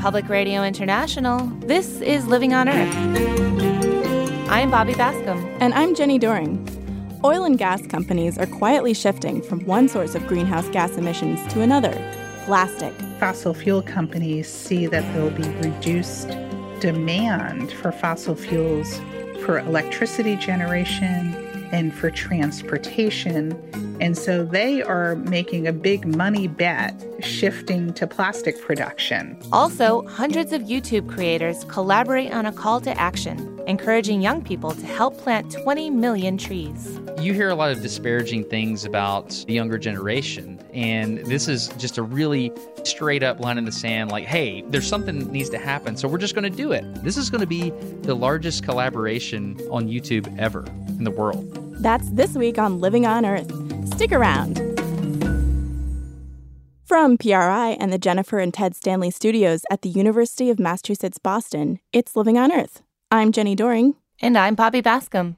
Public Radio International, this is Living on Earth. I'm Bobby Bascomb. And I'm Jenni Doering. Oil and gas companies are quietly shifting from one source of greenhouse gas emissions to another plastic. Fossil fuel companies see that there'll be reduced demand for fossil fuels for electricity generation and for transportation. And so they are making a big money bet shifting to plastic production. Also, hundreds of YouTube creators collaborate on a call to action, encouraging young people to help plant 20 million trees. You hear a lot of disparaging things about the younger generation, and this is just a really straight up line in the sand like, hey, there's something that needs to happen, so we're just going to do it. This is going to be the largest collaboration on YouTube ever in the world. That's this week on Living on Earth. Stick around. From PRI and the Jennifer and Ted Stanley studios at the University of Massachusetts Boston, it's Living on Earth. I'm Jenni Doering. And I'm Bobby Bascomb.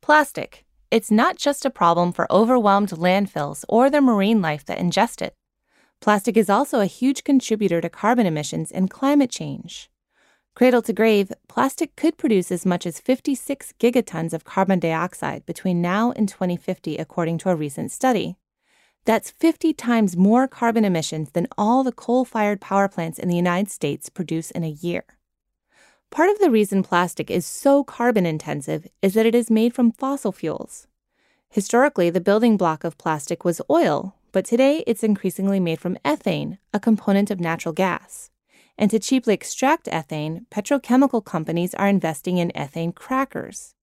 Plastic. It's not just a problem for overwhelmed landfills or the marine life that ingest it. Plastic is also a huge contributor to carbon emissions and climate change. Cradle to grave, plastic could produce as much as 56 gigatons of carbon dioxide between now and 2050, according to a recent study. That's 50 times more carbon emissions than all the coal fired power plants in the United States produce in a year. Part of the reason plastic is so carbon intensive is that it is made from fossil fuels. Historically, the building block of plastic was oil, but today it's increasingly made from ethane, a component of natural gas. And to cheaply extract ethane, petrochemical companies are investing in ethane crackers.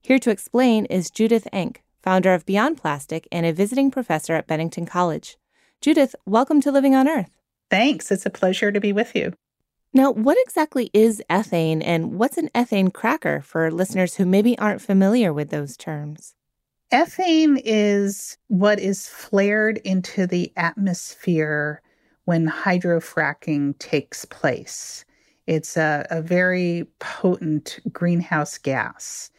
Here to explain is Judith Enck, founder of Beyond Plastic and a visiting professor at Bennington College. Judith, welcome to Living on Earth. Thanks. It's a pleasure to be with you. Now, what exactly is ethane and what's an ethane cracker for listeners who maybe aren't familiar with those terms? Ethane is what is flared into the atmosphere when hydrofracking takes place. It's a, a very potent greenhouse gas.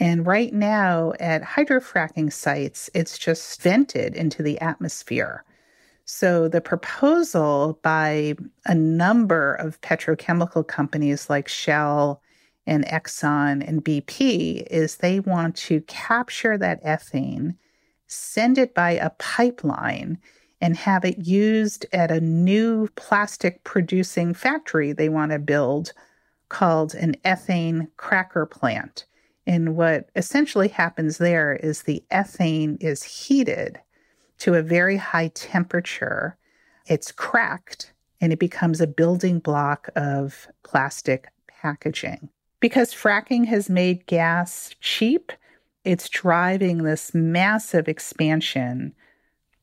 And right now at hydrofracking sites, it's just vented into the atmosphere. So the proposal by a number of petrochemical companies like Shell and Exxon and BP is they want to capture that ethane, send it by a pipeline, and have it used at a new plastic producing factory they want to build called an ethane cracker plant. And what essentially happens there is the ethane is heated to a very high temperature. It's cracked and it becomes a building block of plastic packaging. Because fracking has made gas cheap, it's driving this massive expansion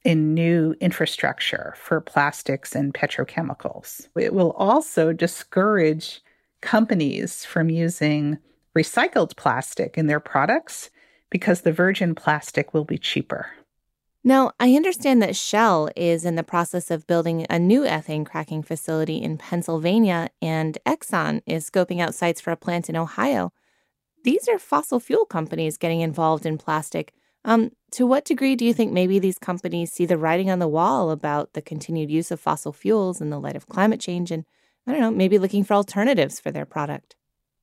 in new infrastructure for plastics and petrochemicals. It will also discourage companies from using recycled plastic in their products because the virgin plastic will be cheaper. Now, I understand that Shell is in the process of building a new ethane cracking facility in Pennsylvania, and Exxon is scoping out sites for a plant in Ohio. These are fossil fuel companies getting involved in plastic. Um, to what degree do you think maybe these companies see the writing on the wall about the continued use of fossil fuels in the light of climate change and, I don't know, maybe looking for alternatives for their product?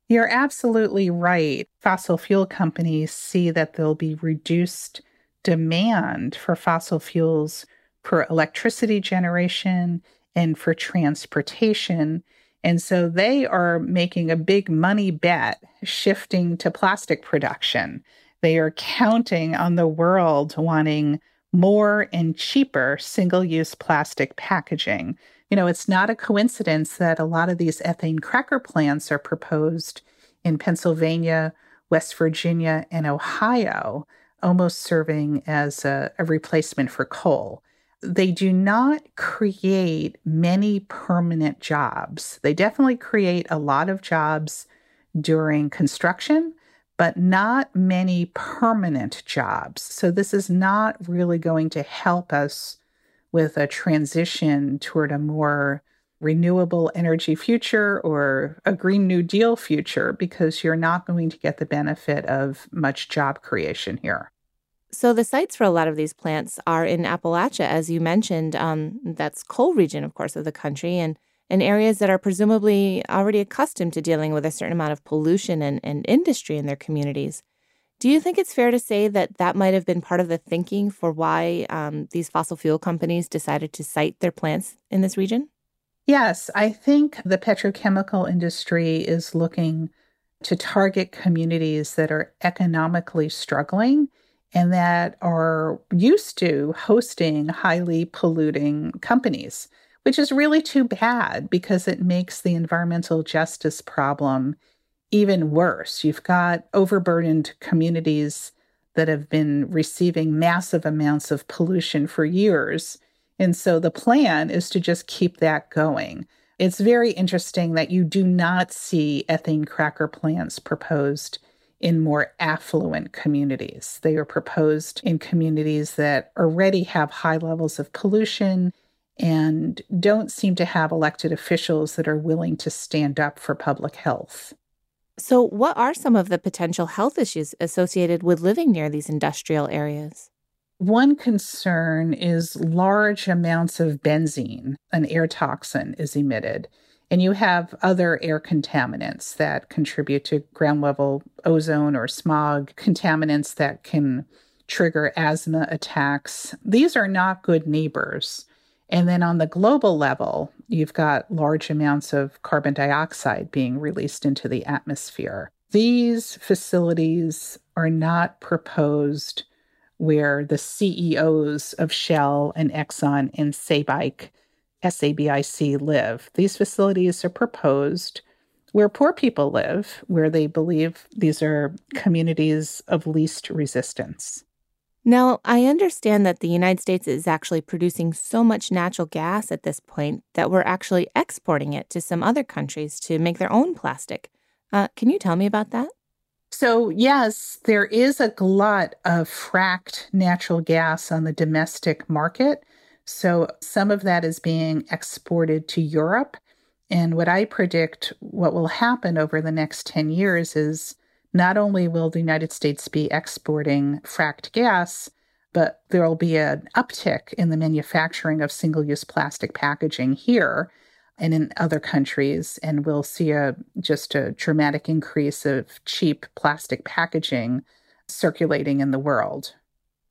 You're absolutely right. Fossil fuel companies see that they'll be reduced demand for fossil fuels for electricity generation and for transportation. And so they are making a big money bet shifting to plastic production. They are counting on the world wanting more and cheaper single use plastic packaging. You know, it's not a coincidence that a lot of these ethane cracker plants are proposed in Pennsylvania, West Virginia, and Ohio, almost serving as a, a replacement for coal. They do not create many permanent jobs. They definitely create a lot of jobs during construction, but not many permanent jobs. So, this is not really going to help us with a transition toward a more renewable energy future or a Green New Deal future because you're not going to get the benefit of much job creation here. So, the sites for a lot of these plants are in Appalachia, as you mentioned. Um, that's coal region, of course, of the country. And in areas that are presumably already accustomed to dealing with a certain amount of pollution and, and industry in their communities. Do you think it's fair to say that that might have been part of the thinking for why um, these fossil fuel companies decided to site their plants in this region? Yes, I think the petrochemical industry is looking to target communities that are economically struggling and that are used to hosting highly polluting companies, which is really too bad because it makes the environmental justice problem even worse. You've got overburdened communities that have been receiving massive amounts of pollution for years. And so the plan is to just keep that going. It's very interesting that you do not see ethane cracker plants proposed in more affluent communities. They are proposed in communities that already have high levels of pollution and don't seem to have elected officials that are willing to stand up for public health. So, what are some of the potential health issues associated with living near these industrial areas? One concern is large amounts of benzene, an air toxin, is emitted. And you have other air contaminants that contribute to ground level ozone or smog, contaminants that can trigger asthma attacks. These are not good neighbors. And then on the global level, you've got large amounts of carbon dioxide being released into the atmosphere. These facilities are not proposed where the CEOs of Shell and Exxon and SABIC SABIC live. These facilities are proposed where poor people live, where they believe these are communities of least resistance. Now, I understand that the United States is actually producing so much natural gas at this point that we're actually exporting it to some other countries to make their own plastic. Uh, can you tell me about that? So, yes, there is a glut of fracked natural gas on the domestic market. So some of that is being exported to Europe. And what I predict what will happen over the next 10 years is not only will the United States be exporting fracked gas, but there will be an uptick in the manufacturing of single use plastic packaging here and in other countries. And we'll see a just a dramatic increase of cheap plastic packaging circulating in the world.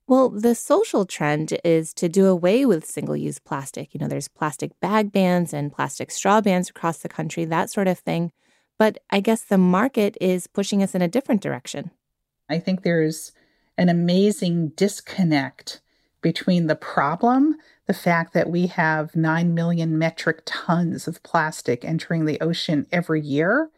Well, the social trend is to do away with single use plastic. You know, there's plastic bag bans and plastic straw bans across the country, that sort of thing. But I guess the market is pushing us in a different direction. I think there's an amazing disconnect between the problem, the fact that we have 9 million metric tons of plastic entering the ocean every year,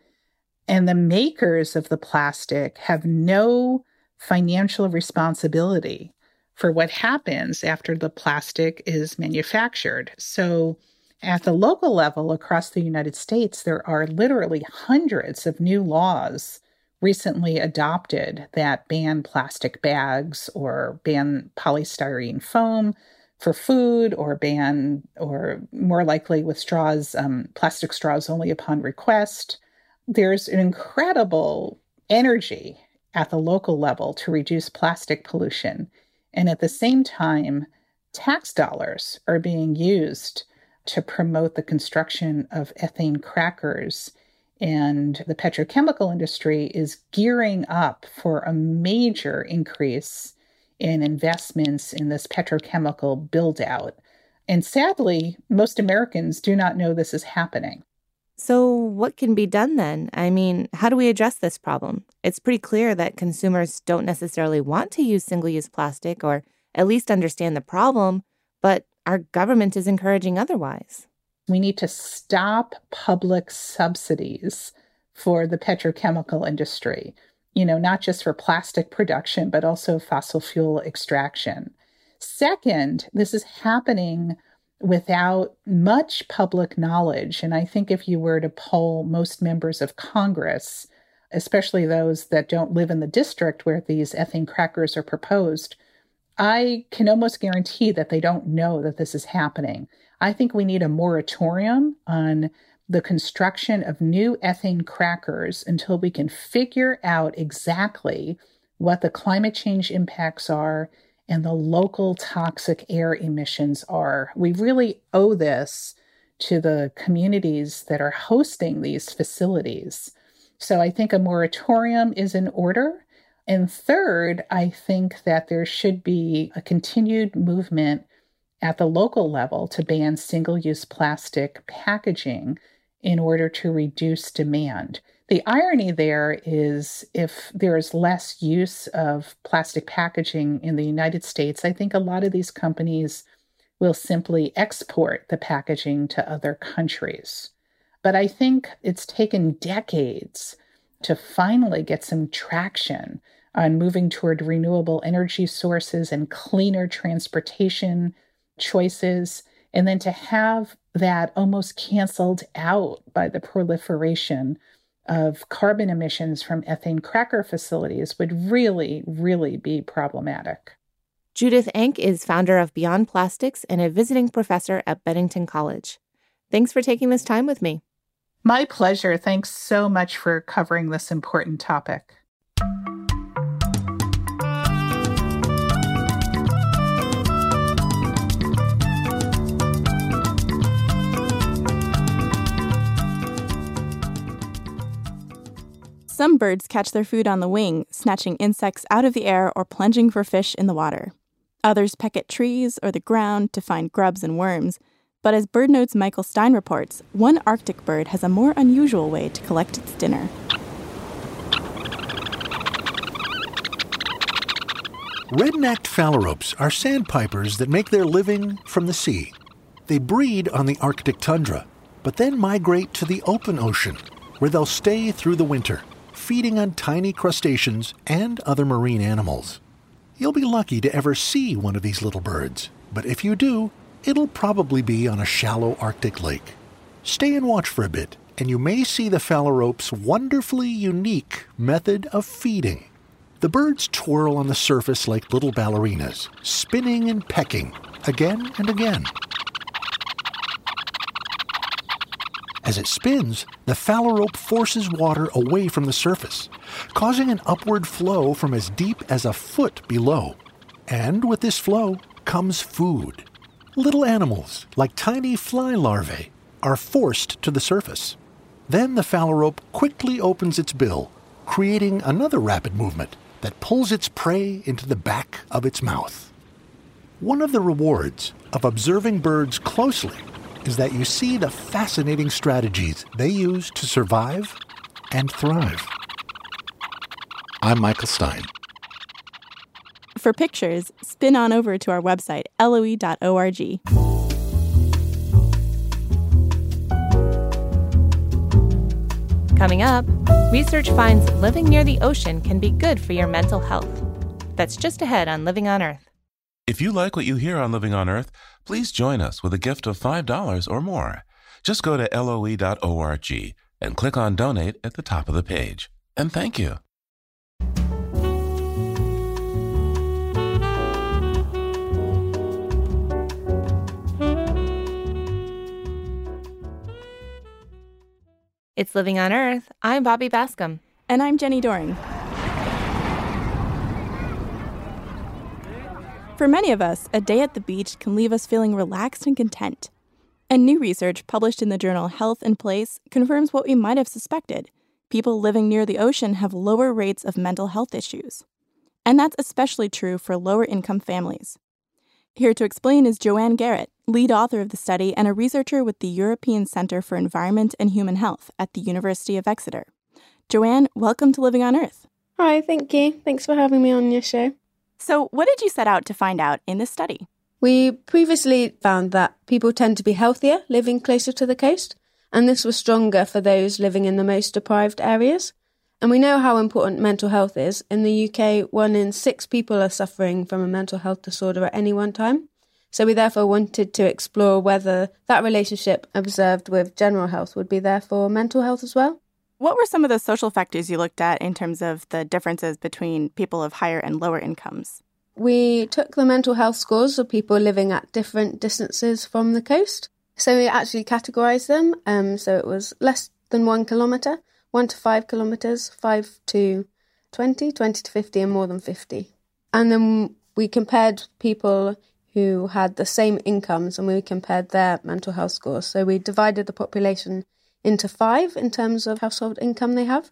and the makers of the plastic have no financial responsibility for what happens after the plastic is manufactured. So, at the local level across the United States, there are literally hundreds of new laws recently adopted that ban plastic bags or ban polystyrene foam for food or ban, or more likely with straws, um, plastic straws only upon request. There's an incredible energy at the local level to reduce plastic pollution. And at the same time, tax dollars are being used to promote the construction of ethane crackers. And the petrochemical industry is gearing up for a major increase in investments in this petrochemical build out. And sadly, most Americans do not know this is happening. So, what can be done then? I mean, how do we address this problem? It's pretty clear that consumers don't necessarily want to use single use plastic or at least understand the problem, but our government is encouraging otherwise. We need to stop public subsidies for the petrochemical industry, you know, not just for plastic production, but also fossil fuel extraction. Second, this is happening without much public knowledge. And I think if you were to poll most members of Congress, especially those that don't live in the district where these ethane crackers are proposed, I can almost guarantee that they don't know that this is happening. I think we need a moratorium on the construction of new ethane crackers until we can figure out exactly what the climate change impacts are and the local toxic air emissions are. We really owe this to the communities that are hosting these facilities. So I think a moratorium is in order. And third, I think that there should be a continued movement at the local level to ban single use plastic packaging in order to reduce demand. The irony there is if there's less use of plastic packaging in the United States, I think a lot of these companies will simply export the packaging to other countries. But I think it's taken decades to finally get some traction on moving toward renewable energy sources and cleaner transportation choices, and then to have that almost canceled out by the proliferation of carbon emissions from ethane cracker facilities would really, really be problematic. Judith Enck is founder of Beyond Plastics and a visiting professor at Bennington College. Thanks for taking this time with me. My pleasure. Thanks so much for covering this important topic. Some birds catch their food on the wing, snatching insects out of the air or plunging for fish in the water. Others peck at trees or the ground to find grubs and worms. But as BirdNote's Michael Stein reports, one Arctic bird has a more unusual way to collect its dinner. Red-necked phalaropes are sandpipers that make their living from the sea. They breed on the Arctic tundra, but then migrate to the open ocean, where they'll stay through the winter feeding on tiny crustaceans and other marine animals. You'll be lucky to ever see one of these little birds, but if you do, it'll probably be on a shallow Arctic lake. Stay and watch for a bit, and you may see the phalarope's wonderfully unique method of feeding. The birds twirl on the surface like little ballerinas, spinning and pecking again and again. As it spins, the phalarope forces water away from the surface, causing an upward flow from as deep as a foot below. And with this flow comes food. Little animals, like tiny fly larvae, are forced to the surface. Then the phalarope quickly opens its bill, creating another rapid movement that pulls its prey into the back of its mouth. One of the rewards of observing birds closely is that you see the fascinating strategies they use to survive and thrive. I'm Michael Stein. For pictures, spin on over to our website, loe.org. Coming up, research finds living near the ocean can be good for your mental health. That's just ahead on Living on Earth. If you like what you hear on Living on Earth, please join us with a gift of $5 or more. Just go to loe.org and click on Donate at the top of the page. And thank you. It's Living on Earth. I'm Bobby Bascomb. And I'm Jenni Doering. For many of us, a day at the beach can leave us feeling relaxed and content. And new research published in the journal Health and Place confirms what we might have suspected people living near the ocean have lower rates of mental health issues. And that's especially true for lower income families. Here to explain is Joanne Garrett, lead author of the study and a researcher with the European Center for Environment and Human Health at the University of Exeter. Joanne, welcome to Living on Earth. Hi, thank you. Thanks for having me on your show. So, what did you set out to find out in this study? We previously found that people tend to be healthier living closer to the coast, and this was stronger for those living in the most deprived areas. And we know how important mental health is. In the UK, one in six people are suffering from a mental health disorder at any one time. So we therefore wanted to explore whether that relationship observed with general health would be there for mental health as well. What were some of the social factors you looked at in terms of the differences between people of higher and lower incomes? We took the mental health scores of people living at different distances from the coast. So we actually categorised them. Um, so it was less than one kilometre, one to five kilometres, five to 20, 20 to 50, and more than 50. And then we compared people who had the same incomes and we compared their mental health scores. So we divided the population into five in terms of household income they have,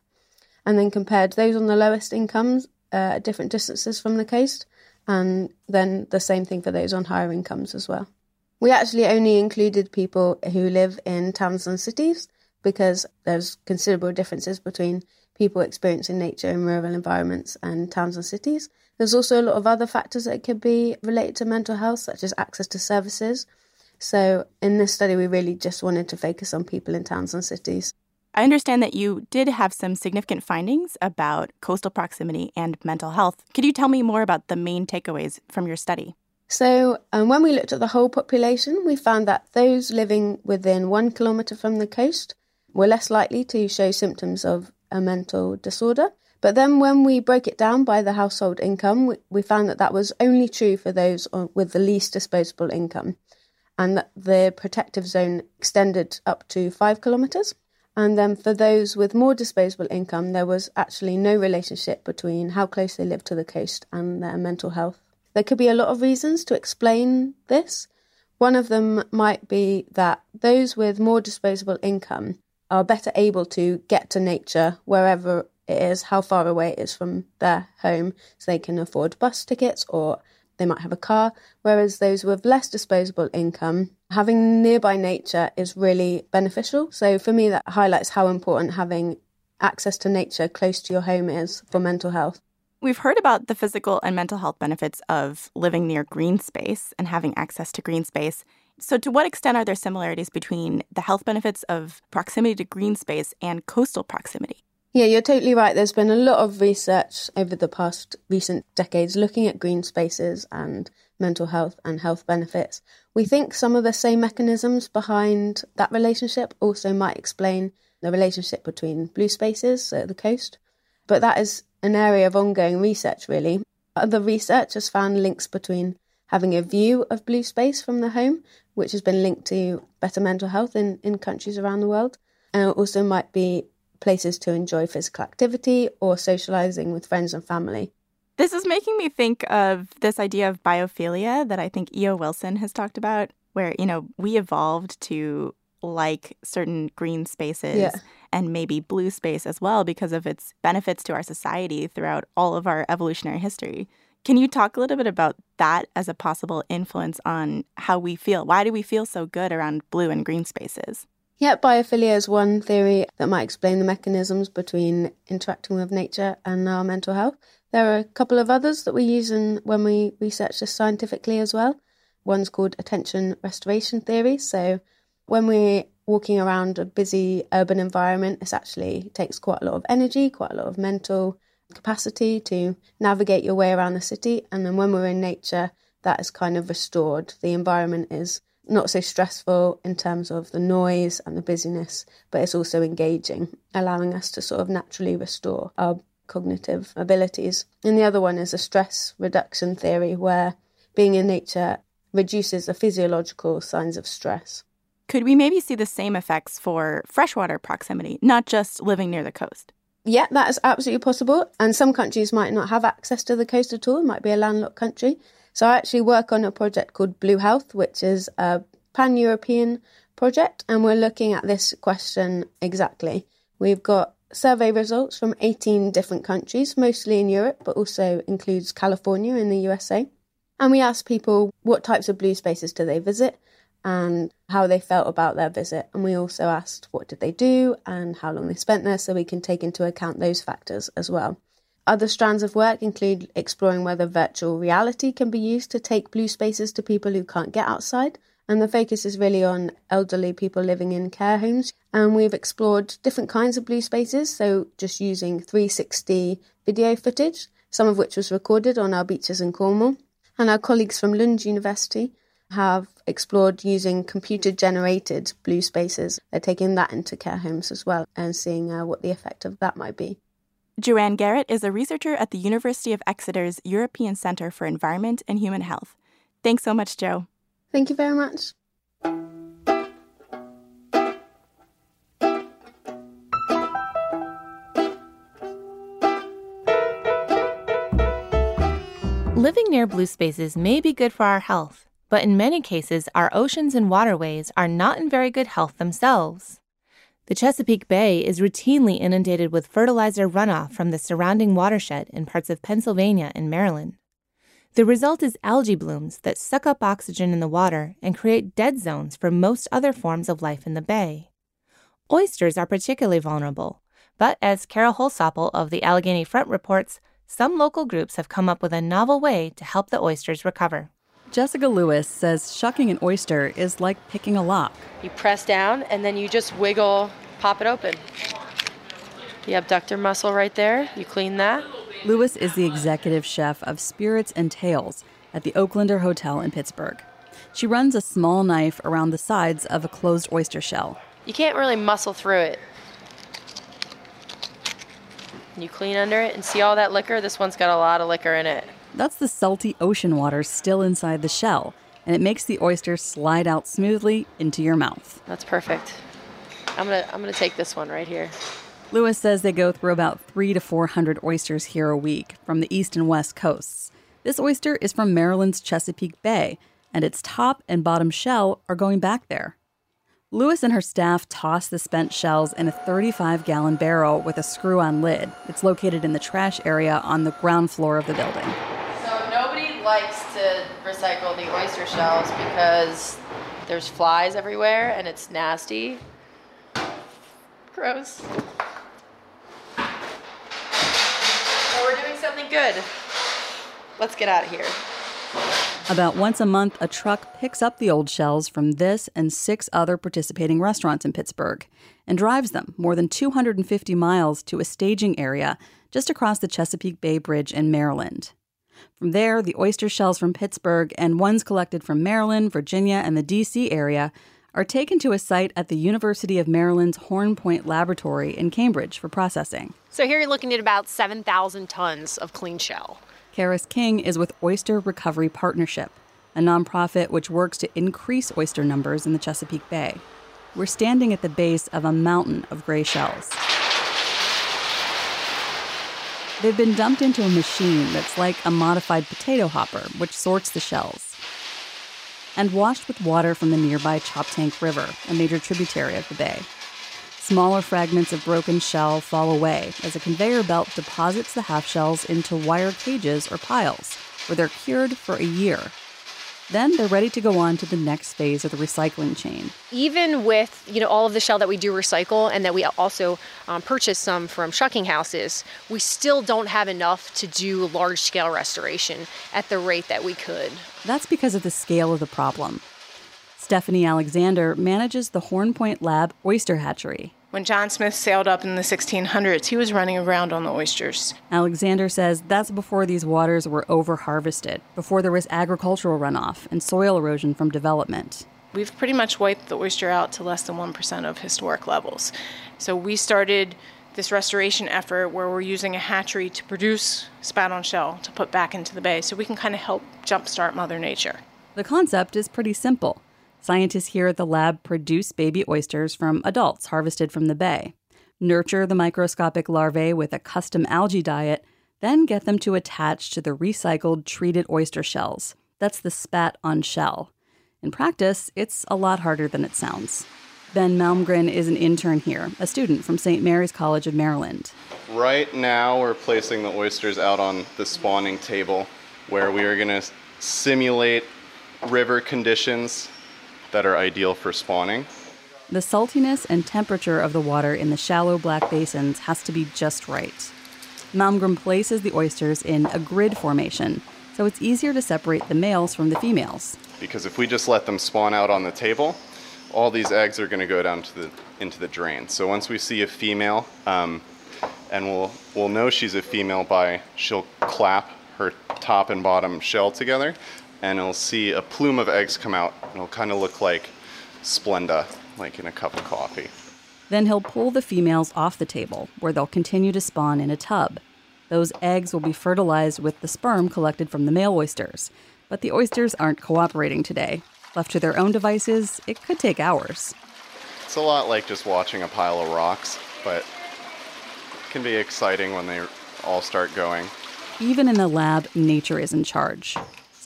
and then compared those on the lowest incomes uh, at different distances from the coast, and then the same thing for those on higher incomes as well. We actually only included people who live in towns and cities because there's considerable differences between people experiencing nature in rural environments and towns and cities. There's also a lot of other factors that could be related to mental health, such as access to services. So, in this study, we really just wanted to focus on people in towns and cities. I understand that you did have some significant findings about coastal proximity and mental health. Could you tell me more about the main takeaways from your study? So, um, when we looked at the whole population, we found that those living within one kilometre from the coast were less likely to show symptoms of a mental disorder. But then, when we broke it down by the household income, we, we found that that was only true for those with the least disposable income, and that the protective zone extended up to five kilometres. And then for those with more disposable income, there was actually no relationship between how close they lived to the coast and their mental health. There could be a lot of reasons to explain this. One of them might be that those with more disposable income are better able to get to nature wherever it is, how far away it is from their home, so they can afford bus tickets or they might have a car. Whereas those with less disposable income, having nearby nature is really beneficial. So for me, that highlights how important having access to nature close to your home is for mental health. We've heard about the physical and mental health benefits of living near green space and having access to green space. So, to what extent are there similarities between the health benefits of proximity to green space and coastal proximity? Yeah, you're totally right. There's been a lot of research over the past recent decades looking at green spaces and mental health and health benefits. We think some of the same mechanisms behind that relationship also might explain the relationship between blue spaces at the coast. But that is an area of ongoing research, really. Other research has found links between having a view of blue space from the home, which has been linked to better mental health in, in countries around the world. And also might be places to enjoy physical activity or socializing with friends and family. This is making me think of this idea of biophilia that I think E.O. Wilson has talked about, where, you know, we evolved to like certain green spaces yeah. and maybe blue space as well because of its benefits to our society throughout all of our evolutionary history. Can you talk a little bit about that as a possible influence on how we feel? Why do we feel so good around blue and green spaces? Yeah, biophilia is one theory that might explain the mechanisms between interacting with nature and our mental health. There are a couple of others that we use in, when we research this scientifically as well. One's called attention restoration theory. So when we're walking around a busy urban environment, it actually takes quite a lot of energy, quite a lot of mental capacity to navigate your way around the city. And then when we're in nature, that is kind of restored. The environment is not so stressful in terms of the noise and the busyness, but it's also engaging, allowing us to sort of naturally restore our cognitive abilities. And the other one is a stress reduction theory, where being in nature reduces the physiological signs of stress. Could we maybe see the same effects for freshwater proximity, not just living near the coast? Yeah, that is absolutely possible. And some countries might not have access to the coast at all, it might be a landlocked country. So I actually work on a project called Blue Health, which is a pan European project, and we're looking at this question exactly. We've got survey results from 18 different countries, mostly in Europe, but also includes California in the USA. And we asked people what types of blue spaces do they visit and how they felt about their visit. And we also asked what did they do and how long they spent there so we can take into account those factors as well. Other strands of work include exploring whether virtual reality can be used to take blue spaces to people who can't get outside. And the focus is really on elderly people living in care homes. And we've explored different kinds of blue spaces, so just using 360 video footage, some of which was recorded on our beaches in Cornwall. And our colleagues from Lund University have explored using computer generated blue spaces. They're taking that into care homes as well and seeing uh, what the effect of that might be. Joanne Garrett is a researcher at the University of Exeter's European Centre for Environment and Human Health. Thanks so much, Jo. Thank you very much. Living near blue spaces may be good for our health, But in many cases, our oceans and waterways are not in very good health themselves. The Chesapeake Bay is routinely inundated with fertilizer runoff from the surrounding watershed in parts of Pennsylvania and Maryland. The result is algae blooms that suck up oxygen in the water and create dead zones for most other forms of life in the bay. Oysters are particularly vulnerable, but as Kara Holsopple of the Allegheny Front reports, some local groups have come up with a novel way to help the oysters recover. Jessica Lewis says shucking an oyster is like picking a lock. You press down and then you just wiggle, pop it open. The adductor muscle right there, you clean that. Lewis is the executive chef of Spirits and Tales at the Oaklander Hotel in Pittsburgh. She runs a small knife around the sides of a closed oyster shell. You can't really muscle through it. You clean under it and see all that liquor? This one's got a lot of liquor in it. That's the salty ocean water still inside the shell, and it makes the oyster slide out smoothly into your mouth. That's perfect. I'm gonna I'm gonna take this one right here. Lewis says they go through about three to four hundred oysters here a week from the east and west coasts. This oyster is from Maryland's Chesapeake Bay, and its top and bottom shell are going back there. Lewis and her staff toss the spent shells in a 35 gallon barrel with a screw on lid. It's located in the trash area on the ground floor of the building. So nobody likes to recycle the oyster shells because there's flies everywhere and it's nasty. Gross. So we're doing something good. Let's get out of here. About once a month, a truck picks up the old shells from this and six other participating restaurants in Pittsburgh and drives them more than 250 miles to a staging area just across the Chesapeake Bay Bridge in Maryland. From there, the oyster shells from Pittsburgh and ones collected from Maryland, Virginia, and the D.C. area are taken to a site at the University of Maryland's Horn Point Laboratory in Cambridge for processing. So here you're looking at about 7,000 tons of clean shell. Karis King is with Oyster Recovery Partnership, a nonprofit which works to increase oyster numbers in the Chesapeake Bay. We're standing at the base of a mountain of gray shells. They've been dumped into a machine that's like a modified potato hopper, which sorts the shells, and washed with water from the nearby Choptank River, a major tributary of the bay. Smaller fragments of broken shell fall away as a conveyor belt deposits the half shells into wire cages or piles, where they're cured for a year. Then they're ready to go on to the next phase of the recycling chain. Even with you know all of the shell that we do recycle and that we also um, purchase some from shucking houses, we still don't have enough to do large scale restoration at the rate that we could. That's because of the scale of the problem. Stephanie Alexander manages the Horn Point Lab oyster hatchery. When John Smith sailed up in the 1600s, he was running around on the oysters. Alexander says that's before these waters were over harvested, before there was agricultural runoff and soil erosion from development. We've pretty much wiped the oyster out to less than 1% of historic levels. So we started this restoration effort where we're using a hatchery to produce spat on shell to put back into the bay so we can kind of help jumpstart Mother Nature. The concept is pretty simple. Scientists here at the lab produce baby oysters from adults harvested from the bay, nurture the microscopic larvae with a custom algae diet, then get them to attach to the recycled treated oyster shells. That's the spat on shell. In practice, it's a lot harder than it sounds. Ben Malmgren is an intern here, a student from St. Mary's College of Maryland. Right now, we're placing the oysters out on the spawning table where we are going to simulate river conditions that are ideal for spawning. The saltiness and temperature of the water in the shallow black basins has to be just right. Malmgren places the oysters in a grid formation, so it's easier to separate the males from the females. Because if we just let them spawn out on the table, all these eggs are going to go down to the into the drain. So once we see a female, um, and we'll we'll know she's a female by she'll clap her top and bottom shell together, and it'll see a plume of eggs come out. It'll kind of look like Splenda, like in a cup of coffee. Then he'll pull the females off the table, where they'll continue to spawn in a tub. Those eggs will be fertilized with the sperm collected from the male oysters. But the oysters aren't cooperating today. Left to their own devices, it could take hours. It's a lot like just watching a pile of rocks, but it can be exciting when they all start going. Even in the lab, nature is in charge.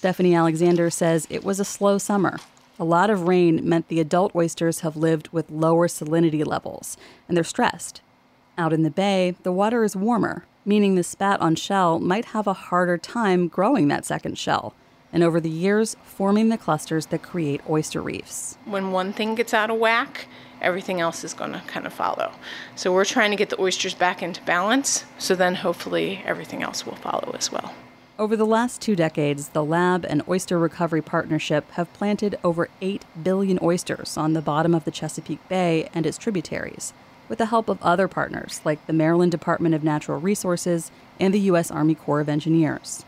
Stephanie Alexander says it was a slow summer. A lot of rain meant the adult oysters have lived with lower salinity levels, and they're stressed. Out in the bay, the water is warmer, meaning the spat on shell might have a harder time growing that second shell, and over the years, forming the clusters that create oyster reefs. When one thing gets out of whack, everything else is going to kind of follow. So we're trying to get the oysters back into balance, so then hopefully everything else will follow as well. Over the last two decades, the lab and Oyster Recovery Partnership have planted over 8 billion oysters on the bottom of the Chesapeake Bay and its tributaries, with the help of other partners like the Maryland Department of Natural Resources and the U.S. Army Corps of Engineers.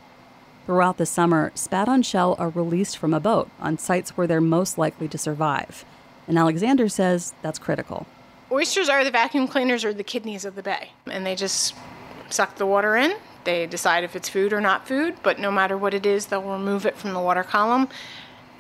Throughout the summer, spat on shell are released from a boat on sites where they're most likely to survive. And Alexander says that's critical. Oysters are the vacuum cleaners or the kidneys of the bay, and they just suck the water in. They decide if it's food or not food, but no matter what it is, they'll remove it from the water column,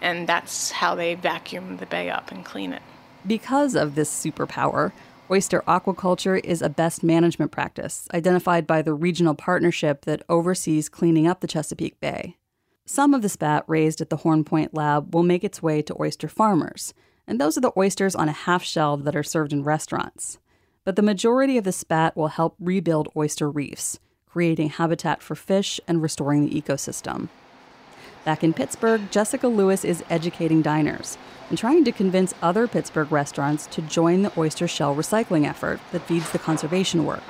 and that's how they vacuum the bay up and clean it. Because of this superpower, oyster aquaculture is a best management practice identified by the regional partnership that oversees cleaning up the Chesapeake Bay. Some of the spat raised at the Horn Point Lab will make its way to oyster farmers, and those are the oysters on a half shell that are served in restaurants. But the majority of the spat will help rebuild oyster reefs, creating habitat for fish and restoring the ecosystem. Back in Pittsburgh, Jessica Lewis is educating diners and trying to convince other Pittsburgh restaurants to join the oyster shell recycling effort that feeds the conservation work,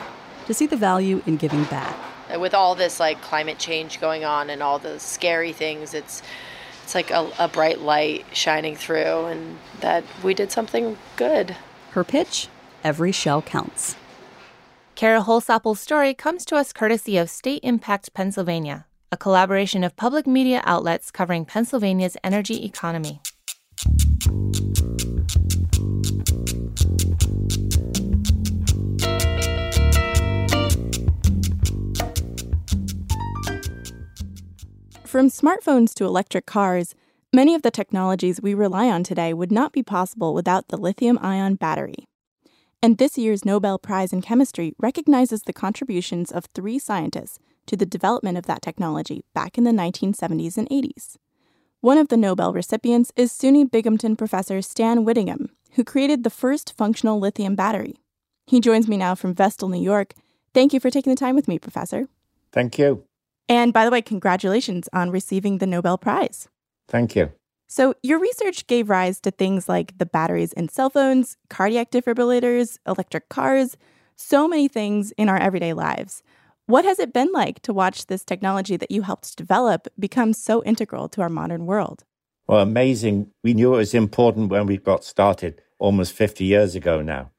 to see the value in giving back. With all this like climate change going on and all the scary things, it's it's like a, a bright light shining through, and that we did something good. Her pitch: every shell counts. Kara Holsopple's story comes to us courtesy of StateImpact Pennsylvania, a collaboration of public media outlets covering Pennsylvania's energy economy. From smartphones to electric cars, many of the technologies we rely on today would not be possible without the lithium ion battery. And this year's Nobel Prize in Chemistry recognizes the contributions of three scientists to the development of that technology back in the 1970s and 80s. One of the Nobel recipients is SUNY Binghamton professor Stan Whittingham, who created the first functional lithium battery. He joins me now from Vestal, New York. Thank you for taking the time with me, Professor. Thank you. And by the way, congratulations on receiving the Nobel Prize. Thank you. So, your research gave rise to things like the batteries in cell phones, cardiac defibrillators, electric cars, so many things in our everyday lives. What has it been like to watch this technology that you helped develop become so integral to our modern world? Well, amazing. We knew it was important when we got started almost 50 years ago now.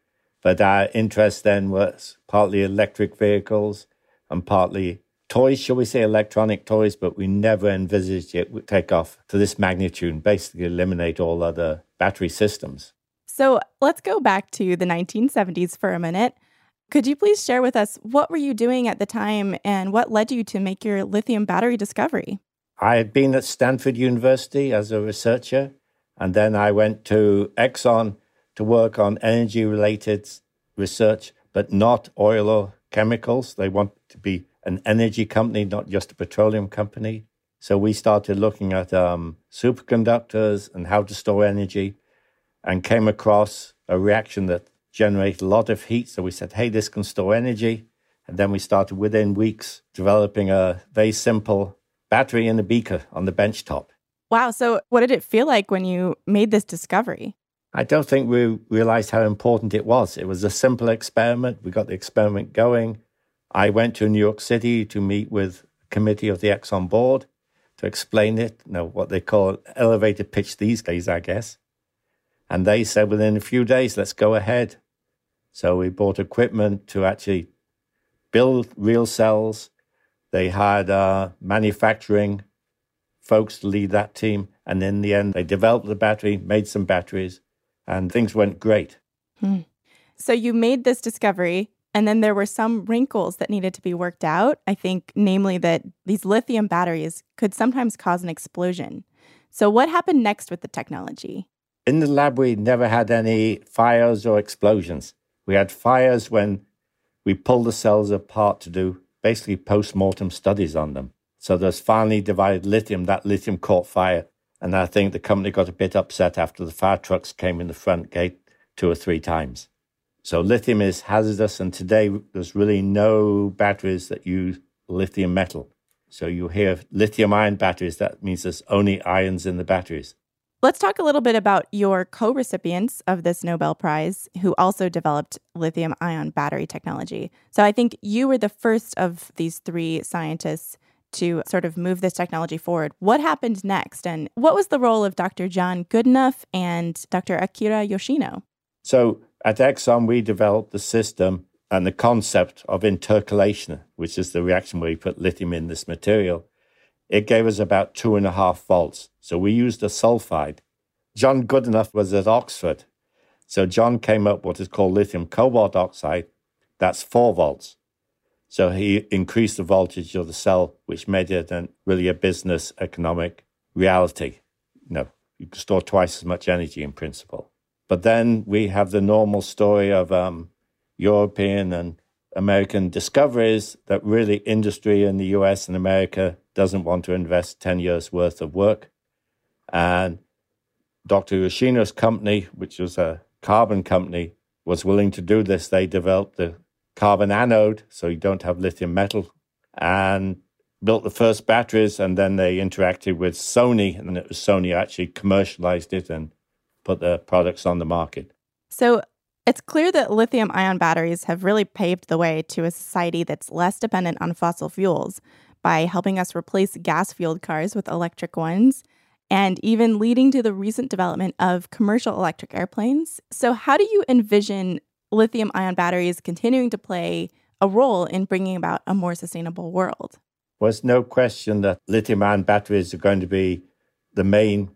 But our interest then was partly electric vehicles and partly toys, shall we say, electronic toys, but we never envisaged it would take off to this magnitude and basically eliminate all other battery systems. So let's go back to the 1970s for a minute. Could you please share with us what were you doing at the time and what led you to make your lithium battery discovery? I had been at Stanford University as a researcher, and then I went to Exxon to work on energy related research, but not oil or chemicals. They want to be an energy company, not just a petroleum company. So we started looking at um, superconductors and how to store energy and came across a reaction that generated a lot of heat. So we said, hey, this can store energy. And then we started within weeks developing a very simple battery in a beaker on the bench top. Wow. So what did it feel like when you made this discovery? I don't think we realized how important it was. It was a simple experiment. We got the experiment going. I went to New York City to meet with committee of the Exxon board to explain it, you know, what they call elevator pitch these days, I guess. And they said within a few days, let's go ahead. So we bought equipment to actually build real cells. They hired uh, manufacturing folks to lead that team. And in the end, they developed the battery, made some batteries, and things went great. Hmm. So you made this discovery, and then there were some wrinkles that needed to be worked out. I think, namely, that these lithium batteries could sometimes cause an explosion. So, what happened next with the technology? In the lab, we never had any fires or explosions. We had fires when we pulled the cells apart to do basically post mortem studies on them. So there's finally divided lithium. That lithium caught fire. And I think the company got a bit upset after the fire trucks came in the front gate two or three times. So lithium is hazardous. And today there's really no batteries that use lithium metal. So you hear lithium ion batteries. That means there's only ions in the batteries. Let's talk a little bit about your co recipients of this Nobel Prize who also developed lithium ion battery technology. So I think you were the first of these three scientists to sort of move this technology forward. What happened next? And what was the role of Dr. John Goodenough and Dr. Akira Yoshino? So at Exxon, we developed the system and the concept of intercalation, which is the reaction where you put lithium in this material. It gave us about two and a half volts. So we used a sulfide. John Goodenough was at Oxford. So John came up what is called lithium cobalt oxide. That's four volts. So he increased the voltage of the cell, which made it an, really a business economic reality. You know, you can store twice as much energy in principle. But then we have the normal story of um, European and American discoveries that really industry in the US and America doesn't want to invest 10 years worth of work. And Dr. Yoshino's company, which was a carbon company, was willing to do this. They developed the carbon anode, so you don't have lithium metal, and built the first batteries. And then they interacted with Sony, and it was Sony actually commercialized it and put the products on the market. So it's clear that lithium ion batteries have really paved the way to a society that's less dependent on fossil fuels by helping us replace gas fueled cars with electric ones and even leading to the recent development of commercial electric airplanes. So, how do you envision lithium ion batteries continuing to play a role in bringing about a more sustainable world? Well, there's no question that lithium ion batteries are going to be the main,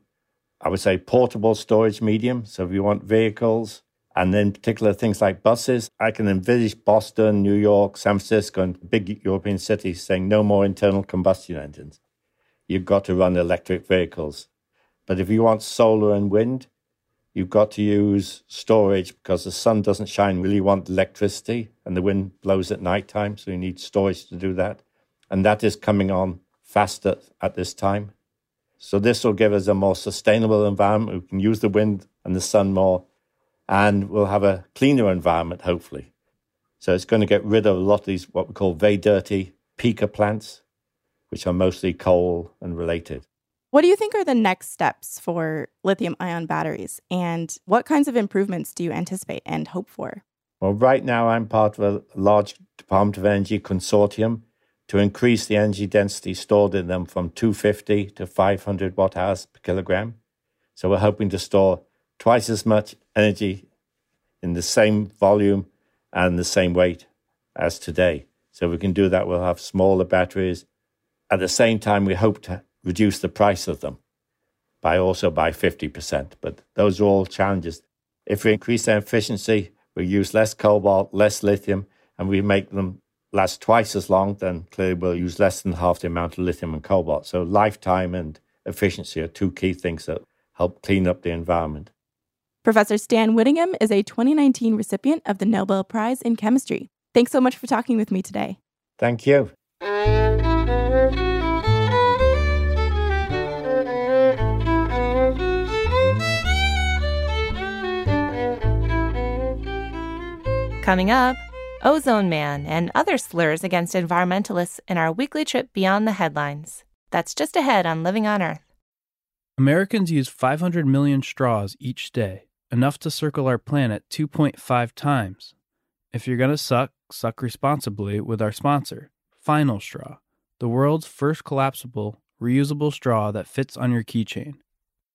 I would say, portable storage medium. So if you want vehicles, and in particular things like buses, I can envisage Boston, New York, San Francisco, and big European cities saying no more internal combustion engines. You've got to run electric vehicles. But if you want solar and wind, You've got to use storage because the sun doesn't shine. Really want electricity, and the wind blows at night time, so you need storage to do that. And that is coming on faster at this time. So this will give us a more sustainable environment. We can use the wind and the sun more, and we'll have a cleaner environment, hopefully. So it's going to get rid of a lot of these what we call very dirty peaker plants, which are mostly coal and related. What do you think are the next steps for lithium ion batteries? And what kinds of improvements do you anticipate and hope for? Well, right now I'm part of a large Department of Energy consortium to increase the energy density stored in them from 250 to 500 watt hours per kilogram. So we're hoping to store twice as much energy in the same volume and the same weight as today. So we can do that. We'll have smaller batteries. At the same time, we hope to reduce the price of them by also by 50%. But those are all challenges. If we increase their efficiency, we use less cobalt, less lithium, and we make them last twice as long, then clearly we'll use less than half the amount of lithium and cobalt. So lifetime and efficiency are two key things that help clean up the environment. Professor Stan Whittingham is a 2019 recipient of the Nobel Prize in Chemistry. Thanks so much for talking with me today. Thank you. Coming up, Ozone Man and other slurs against environmentalists in our weekly trip beyond the headlines. That's just ahead on Living on Earth. Americans use 500 million straws each day, enough to circle our planet 2.5 times. If you're going to suck, suck responsibly with our sponsor, Final Straw, the world's first collapsible, reusable straw that fits on your keychain.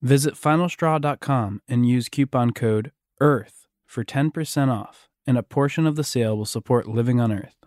Visit finalstraw.com and use coupon code EARTH for 10% off and a portion of the sale will support Living on Earth.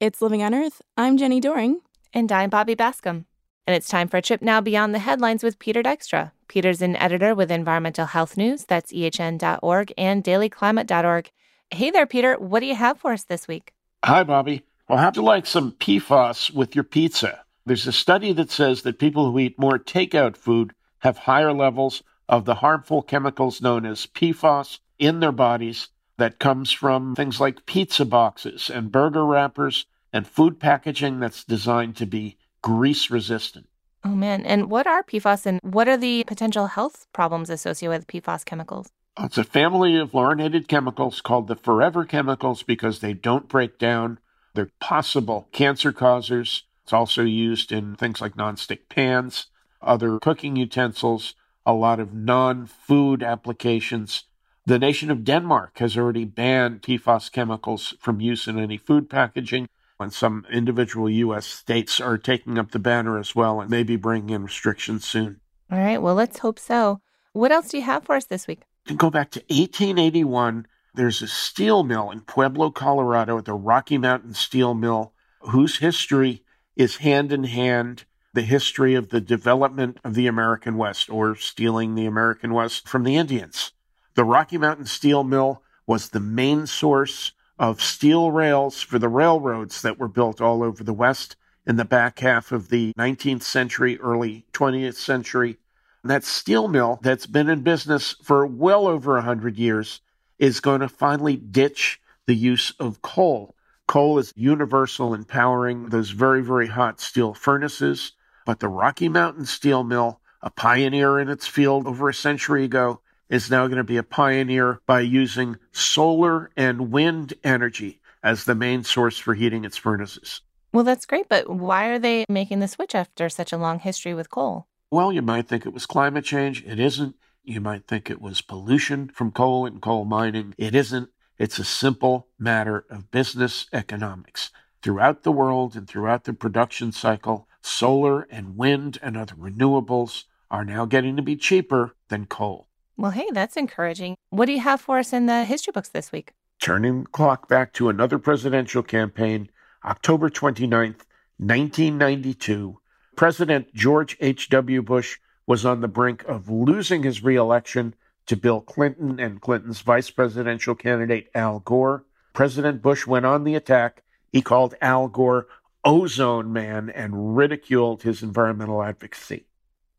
It's Living on Earth. I'm Jenni Doering. And I'm Bobby Bascomb. And it's time for a trip now beyond the headlines with Peter Dykstra. Peter's an editor with Environmental Health News, that's ehn.org, and dailyclimate.org. Hey there, Peter. What do you have for us this week? Hi, Bobby. Well, how'd you like some PFAS with your pizza? There's a study that says that people who eat more takeout food have higher levels of the harmful chemicals known as PFAS in their bodies that comes from things like pizza boxes and burger wrappers and food packaging that's designed to be grease resistant. Oh man. And what are PFAS and what are the potential health problems associated with PFAS chemicals? Uh, it's a family of fluorinated chemicals called the forever chemicals because they don't break down. They're possible cancer causers. It's also used in things like nonstick pans, other cooking utensils, a lot of non food applications. The nation of Denmark has already banned PFAS chemicals from use in any food packaging and some individual U.S. states are taking up the banner as well and maybe bringing in restrictions soon. All right, well, let's hope so. What else do you have for us this week? To go back to 1881, there's a steel mill in Pueblo, Colorado, at the Rocky Mountain Steel Mill, whose history is hand in hand the history of the development of the American West or stealing the American West from the Indians. The Rocky Mountain Steel Mill was the main source of steel rails for the railroads that were built all over the West in the back half of the 19th century, early 20th century. And that steel mill that's been in business for well over 100 years is going to finally ditch the use of coal. Coal is universal in powering those very, very hot steel furnaces. But the Rocky Mountain Steel Mill, a pioneer in its field over a century ago, is now going to be a pioneer by using solar and wind energy as the main source for heating its furnaces. Well, that's great, but why are they making the switch after such a long history with coal? Well, you might think it was climate change. It isn't. You might think it was pollution from coal and coal mining. It isn't. It's a simple matter of business economics. Throughout the world and throughout the production cycle, solar and wind and other renewables are now getting to be cheaper than coal. Well, hey, that's encouraging. What do you have for us in the history books this week? Turning the clock back to another presidential campaign, October 29th, 1992, President George H.W. Bush was on the brink of losing his reelection to Bill Clinton and Clinton's vice presidential candidate Al Gore. President Bush went on the attack. He called Al Gore ozone man and ridiculed his environmental advocacy.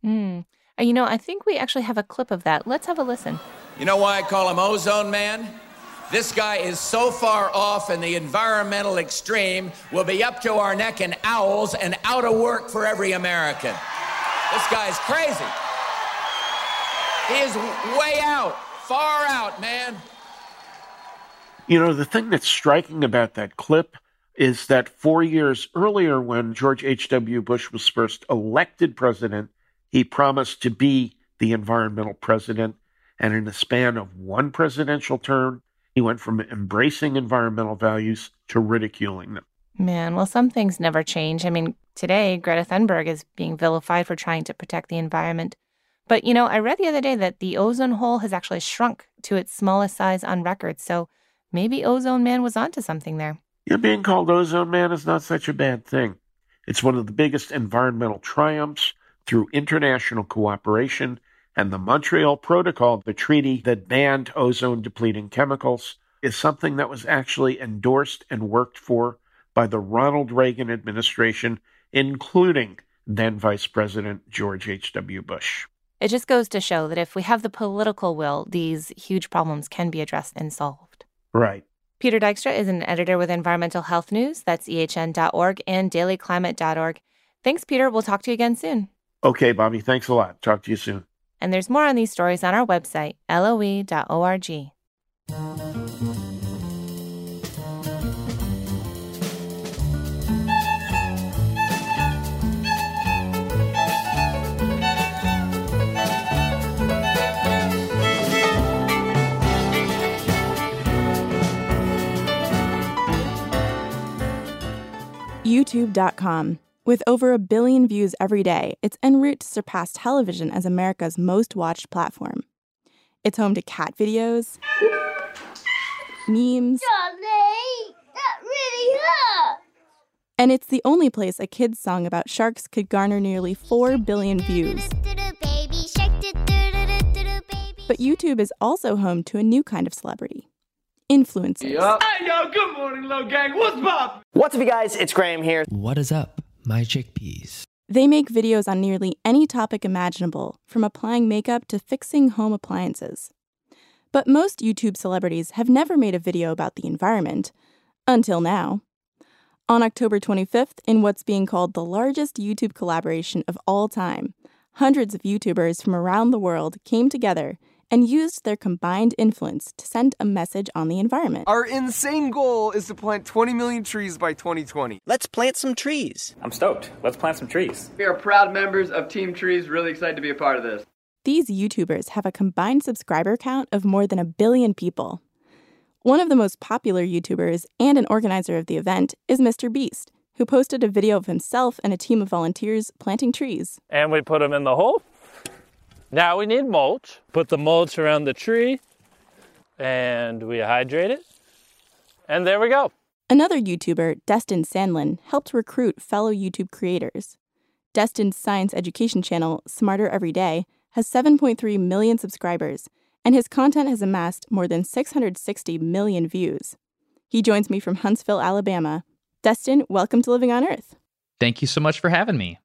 Mm. Uh, you know, I think we actually have a clip of that. Let's have a listen. You know why I call him Ozone Man? This guy is so far off in the environmental extreme, we'll be up to our neck in owls and out of work for every American. This guy's crazy. He is way out, far out, man. You know, the thing that's striking about that clip is that four years earlier, when George H.W. Bush was first elected president, he promised to be the environmental president. And in the span of one presidential term, he went from embracing environmental values to ridiculing them. Man, well, some things never change. I mean, today, Greta Thunberg is being vilified for trying to protect the environment. But, you know, I read the other day that the ozone hole has actually shrunk to its smallest size on record. So maybe Ozone Man was onto something there. Yeah, being called Ozone Man is not such a bad thing. It's one of the biggest environmental triumphs through international cooperation and the Montreal Protocol, the treaty that banned ozone depleting chemicals, is something that was actually endorsed and worked for by the Ronald Reagan administration, including then Vice President George H.W. Bush. It just goes to show that if we have the political will, these huge problems can be addressed and solved. Right. Peter Dykstra is an editor with Environmental Health News. That's ehn.org and dailyclimate.org. Thanks, Peter. We'll talk to you again soon. Okay, Bobby. Thanks a lot. Talk to you soon. And there's more on these stories on our website, loe.org. YouTube.com. With over a billion views every day, it's en route to surpass television as America's most watched platform. It's home to cat videos, memes, Johnny, that really hurt. and it's the only place a kid's song about sharks could garner nearly 4 billion views. But YouTube is also home to a new kind of celebrity influencers. Hey, yo, good morning, low gang. What's up? What's up, you guys? It's Graham here. What is up, my chickpeas? They make videos on nearly any topic imaginable, from applying makeup to fixing home appliances. But most YouTube celebrities have never made a video about the environment. Until now. On October 25th, in what's being called the largest YouTube collaboration of all time, hundreds of YouTubers from around the world came together and used their combined influence to send a message on the environment. Our insane goal is to plant 20 million trees by 2020. Let's plant some trees. I'm stoked. Let's plant some trees. We are proud members of Team Trees, really excited to be a part of this. These YouTubers have a combined subscriber count of more than a billion people. One of the most popular YouTubers and an organizer of the event is Mr. Beast, who posted a video of himself and a team of volunteers planting trees. And we put them in the hole. Now we need mulch. Put the mulch around the tree and we hydrate it. And there we go. Another YouTuber, Destin Sandlin, helped recruit fellow YouTube creators. Destin's science education channel, Smarter Every Day, has 7.3 million subscribers, and his content has amassed more than 660 million views. He joins me from Huntsville, Alabama. Destin, welcome to Living on Earth. Thank you so much for having me.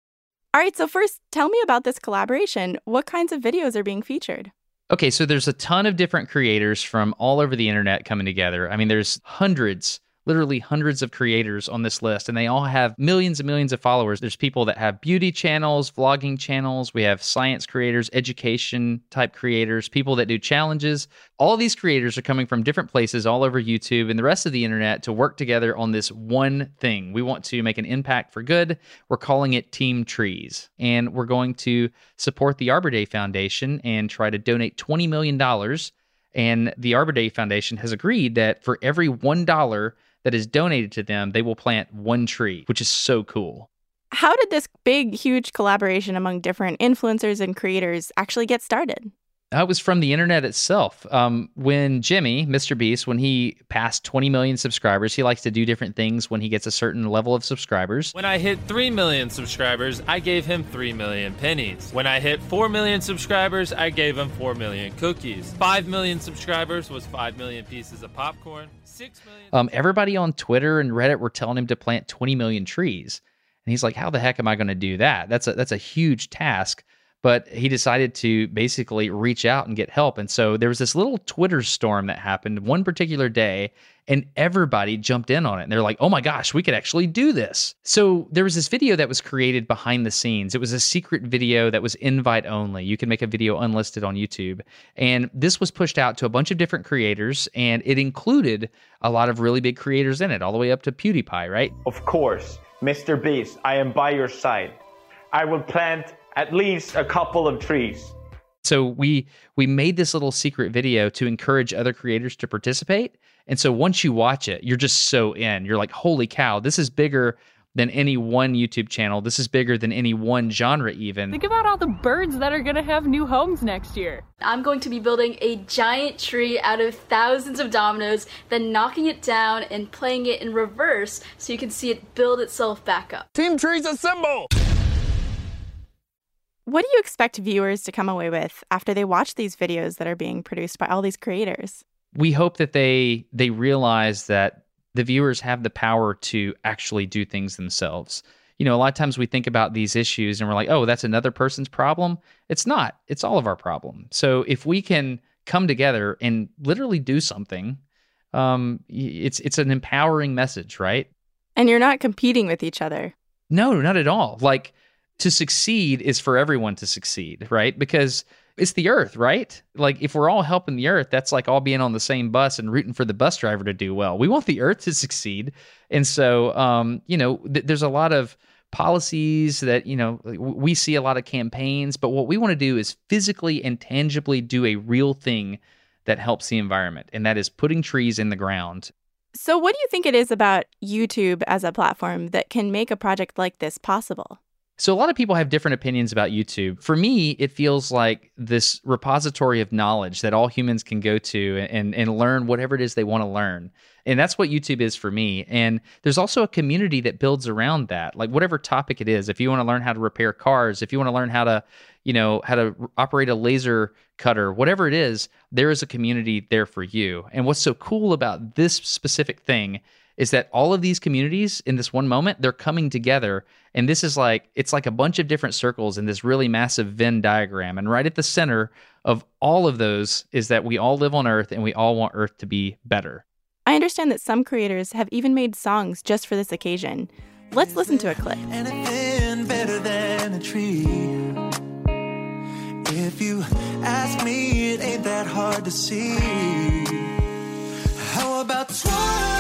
All right, so first, tell me about this collaboration. What kinds of videos are being featured? Okay, so there's a ton of different creators from all over the internet coming together. I mean, there's hundreds literally hundreds of creators on this list, and they all have millions and millions of followers. There's people that have beauty channels, vlogging channels. We have science creators, education type creators, people that do challenges. All these creators are coming from different places all over YouTube and the rest of the internet to work together on this one thing. We want to make an impact for good. We're calling it Team Trees, and we're going to support the Arbor Day Foundation and try to donate $20 million. And the Arbor Day Foundation has agreed that for every $1 that is donated to them, they will plant one tree, which is so cool. How did this big, huge collaboration among different influencers and creators actually get started? That was from the internet itself. Um, when Jimmy, Mr. Beast, when he passed 20 million subscribers, he likes to do different things when he gets a certain level of subscribers. When I hit 3 million subscribers, I gave him 3 million pennies. When I hit 4 million subscribers, I gave him 4 million cookies. 5 million subscribers was 5 million pieces of popcorn. 6 million. Um, everybody on Twitter and Reddit were telling him to plant 20 million trees. And he's like, how the heck am I going to do that? That's a, that's a huge task but he decided to basically reach out and get help. And so there was this little Twitter storm that happened one particular day, and everybody jumped in on it. And they're like, oh my gosh, we could actually do this. So there was this video that was created behind the scenes. It was a secret video that was invite only. You can make a video unlisted on YouTube. And this was pushed out to a bunch of different creators, and it included a lot of really big creators in it, all the way up to PewDiePie, right? Of course, Mr. Beast, I am by your side. I will plant at least a couple of trees. So we we made this little secret video to encourage other creators to participate. And so once you watch it, you're just so in. You're like, "Holy cow, this is bigger than any one YouTube channel. This is bigger than any one genre even." Think about all the birds that are going to have new homes next year. I'm going to be building a giant tree out of thousands of dominoes, then knocking it down and playing it in reverse so you can see it build itself back up. Team Trees assemble! What do you expect viewers to come away with after they watch these videos that are being produced by all these creators? We hope that they they realize that the viewers have the power to actually do things themselves. You know, a lot of times we think about these issues and we're like, "Oh, that's another person's problem." It's not. It's all of our problem. So if we can come together and literally do something, um, it's it's an empowering message, right? And you're not competing with each other. No, not at all. Like to succeed is for everyone to succeed, right? Because it's the earth, right? Like if we're all helping the earth, that's like all being on the same bus and rooting for the bus driver to do well. We want the earth to succeed. And so, um, you know, th- there's a lot of policies that, you know, we see a lot of campaigns, but what we want to do is physically and tangibly do a real thing that helps the environment, and that is putting trees in the ground. So, what do you think it is about YouTube as a platform that can make a project like this possible? So, a lot of people have different opinions about YouTube. For me, it feels like this repository of knowledge that all humans can go to and, and learn whatever it is they want to learn. And that's what YouTube is for me. And there's also a community that builds around that. Like, whatever topic it is, if you want to learn how to repair cars, if you want to learn how to, you know, how to operate a laser cutter, whatever it is, there is a community there for you. And what's so cool about this specific thing is that all of these communities in this one moment they're coming together and this is like it's like a bunch of different circles in this really massive venn diagram and right at the center of all of those is that we all live on earth and we all want earth to be better I understand that some creators have even made songs just for this occasion. Let's listen to a clip. Anything better than a tree. If you ask me, it ain't that hard to see. How about 20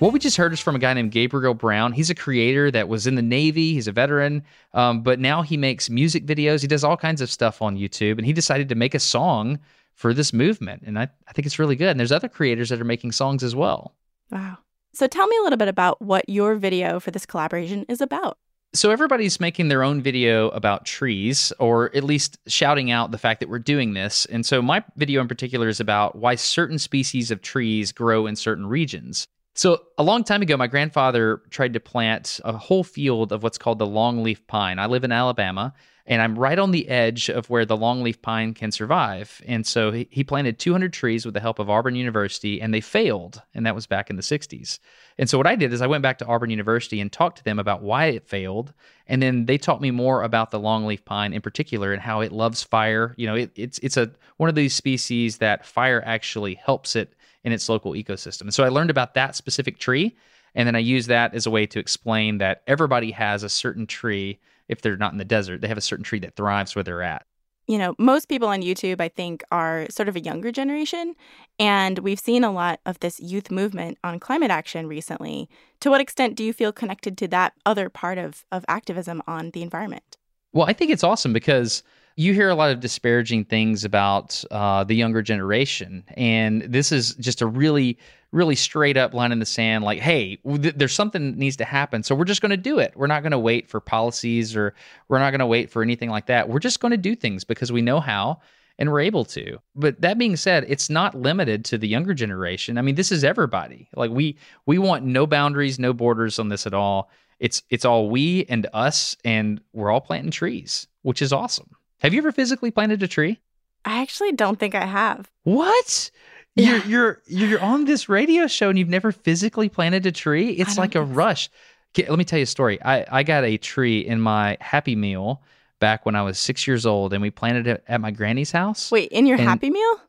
What we just heard is from a guy named Gabriel Brown. He's a creator that was in the Navy. He's a veteran, um, but now he makes music videos. He does all kinds of stuff on YouTube, and he decided to make a song for this movement. And I, I think it's really good. And there's other creators that are making songs as well. Wow. So tell me a little bit about what your video for this collaboration is about. So everybody's making their own video about trees, or at least shouting out the fact that we're doing this. And so my video in particular is about why certain species of trees grow in certain regions. So a long time ago, my grandfather tried to plant a whole field of what's called the longleaf pine. I live in Alabama, and I'm right on the edge of where the longleaf pine can survive. And so he, planted 200 trees with the help of Auburn University, and they failed. And that was back in the 60s. And so what I did is I went back to Auburn University and talked to them about why it failed. And then they taught me more about the longleaf pine in particular and how it loves fire. You know, it, it's it's a one of these species that fire actually helps it in its local ecosystem. And so I learned about that specific tree. And then I use that as a way to explain that everybody has a certain tree. If they're not in the desert, they have a certain tree that thrives where they're at. You know, most people on YouTube, I think, are sort of a younger generation. And we've seen a lot of this youth movement on climate action recently. To what extent do you feel connected to that other part of, of activism on the environment? Well, I think it's awesome because you hear a lot of disparaging things about uh, the younger generation, and this is just a really, really straight up line in the sand. Like, hey, th- there's something that needs to happen, so we're just going to do it. We're not going to wait for policies, or we're not going to wait for anything like that. We're just going to do things because we know how and we're able to. But that being said, it's not limited to the younger generation. I mean, this is everybody. Like we we want no boundaries, no borders on this at all. It's it's all we and us, and we're all planting trees, which is awesome. Have you ever physically planted a tree? I actually don't think I have. What? Yeah. You're you're you're on this radio show and you've never physically planted a tree? It's like a rush. Okay, let me tell you a story. I, I got a tree in my Happy Meal back when I was six years old, and we planted it at my granny's house. Wait, in your And- Happy Meal?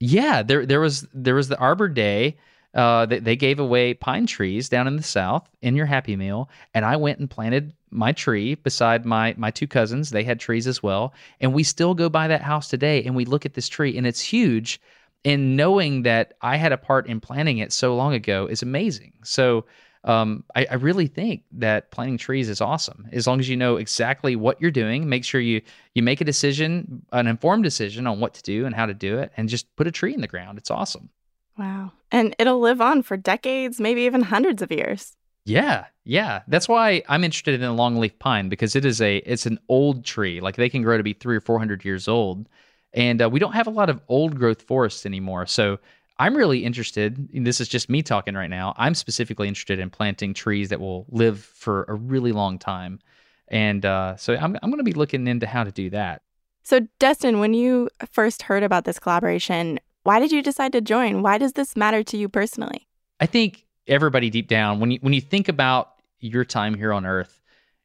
Yeah, there there was there was the Arbor Day. Uh, they, they gave away pine trees down in the south in your Happy Meal, and I went and planted my tree beside my my two cousins. They had trees as well, and we still go by that house today, and we look at this tree, and it's huge. And knowing that I had a part in planting it so long ago is amazing. So um, I, I really think that planting trees is awesome. As long as you know exactly what you're doing, make sure you you make a decision, an informed decision on what to do and how to do it, and just put a tree in the ground. It's awesome. Wow. And it'll live on for decades, maybe even hundreds of years. Yeah, yeah. That's why I'm interested in the longleaf pine because it is a it's an old tree. Like they can grow to be three or four hundred years old, and uh, we don't have a lot of old growth forests anymore. So I'm really interested. and This is just me talking right now. I'm specifically interested in planting trees that will live for a really long time, and uh, so I'm I'm going to be looking into how to do that. So, Destin, when you first heard about this collaboration, why did you decide to join? Why does this matter to you personally? I think everybody deep down, when you when you think about your time here on Earth,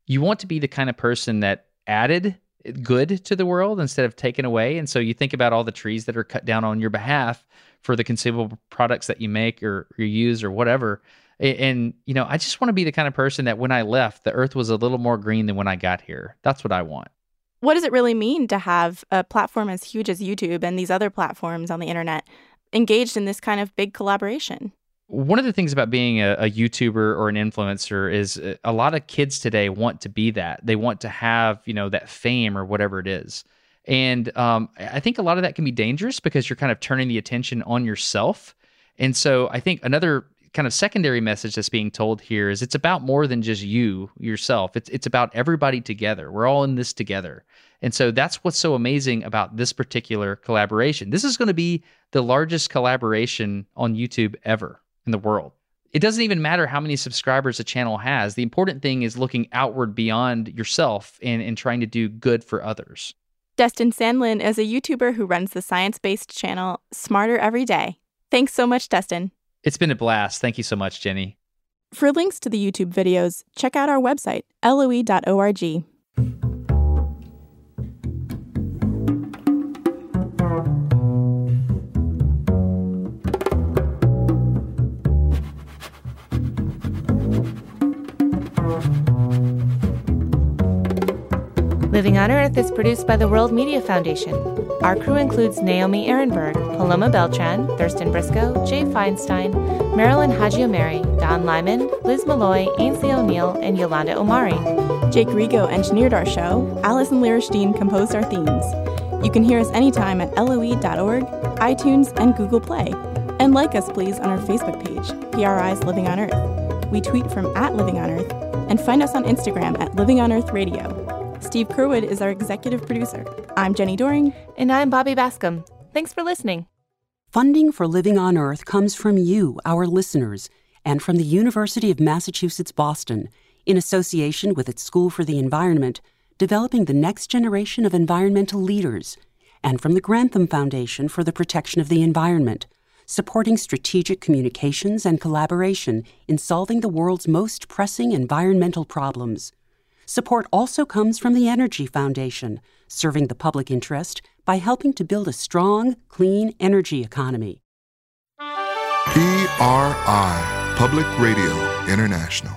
you want to be the kind of person that added good to the world instead of taken away. And so you think about all the trees that are cut down on your behalf for the consumable products that you make or, or use or whatever. And you know, I just want to be the kind of person that when I left, the Earth was a little more green than when I got here. That's what I want. What does it really mean to have a platform as huge as YouTube and these other platforms on the internet engaged in this kind of big collaboration? One of the things about being a, a YouTuber or an influencer is uh, a lot of kids today want to be that. They want to have, you know, that fame or whatever it is. And um, I think a lot of that can be dangerous because you're kind of turning the attention on yourself. And so I think another kind of secondary message that's being told here is it's about more than just you yourself. It's it's about everybody together. We're all in this together. And so that's what's so amazing about this particular collaboration. This is going to be the largest collaboration on YouTube ever in the world. It doesn't even matter how many subscribers a channel has. The important thing is looking outward beyond yourself and, and trying to do good for others. Destin Sandlin is a YouTuber who runs the science based channel Smarter Every Day. Thanks so much, Destin. It's been a blast. Thank you so much, Jenni. For links to the YouTube videos, check out our website, loe.org. on Earth is produced by the World Media Foundation. Our crew includes Naomi Arenberg, Paloma Beltran, Thurston Briscoe, Jay Feinstein, Marilyn Hagiomeri, Don Lyman, Liz Malloy, Ainsley O'Neill, and Yolanda Omari. Jake Rigo engineered our show. Allison Lirish Dean composed our themes. You can hear us anytime at loe.org, iTunes, and Google Play. And like us, please, on our Facebook page, PRI's Living on Earth. We tweet from at Living on Earth, and find us on Instagram at Living on Earth Radio. Steve Curwood is our executive producer. I'm Jenni Doering. And I'm Bobby Bascomb. Thanks for listening. Funding for Living on Earth comes from you, our listeners, and from the University of Massachusetts Boston, in association with its School for the Environment, developing the next generation of environmental leaders, and from the Grantham Foundation for the Protection of the Environment, supporting strategic communications and collaboration in solving the world's most pressing environmental problems. Support also comes from the Energy Foundation, serving the public interest by helping to build a strong, clean energy economy. PRI, Public Radio International.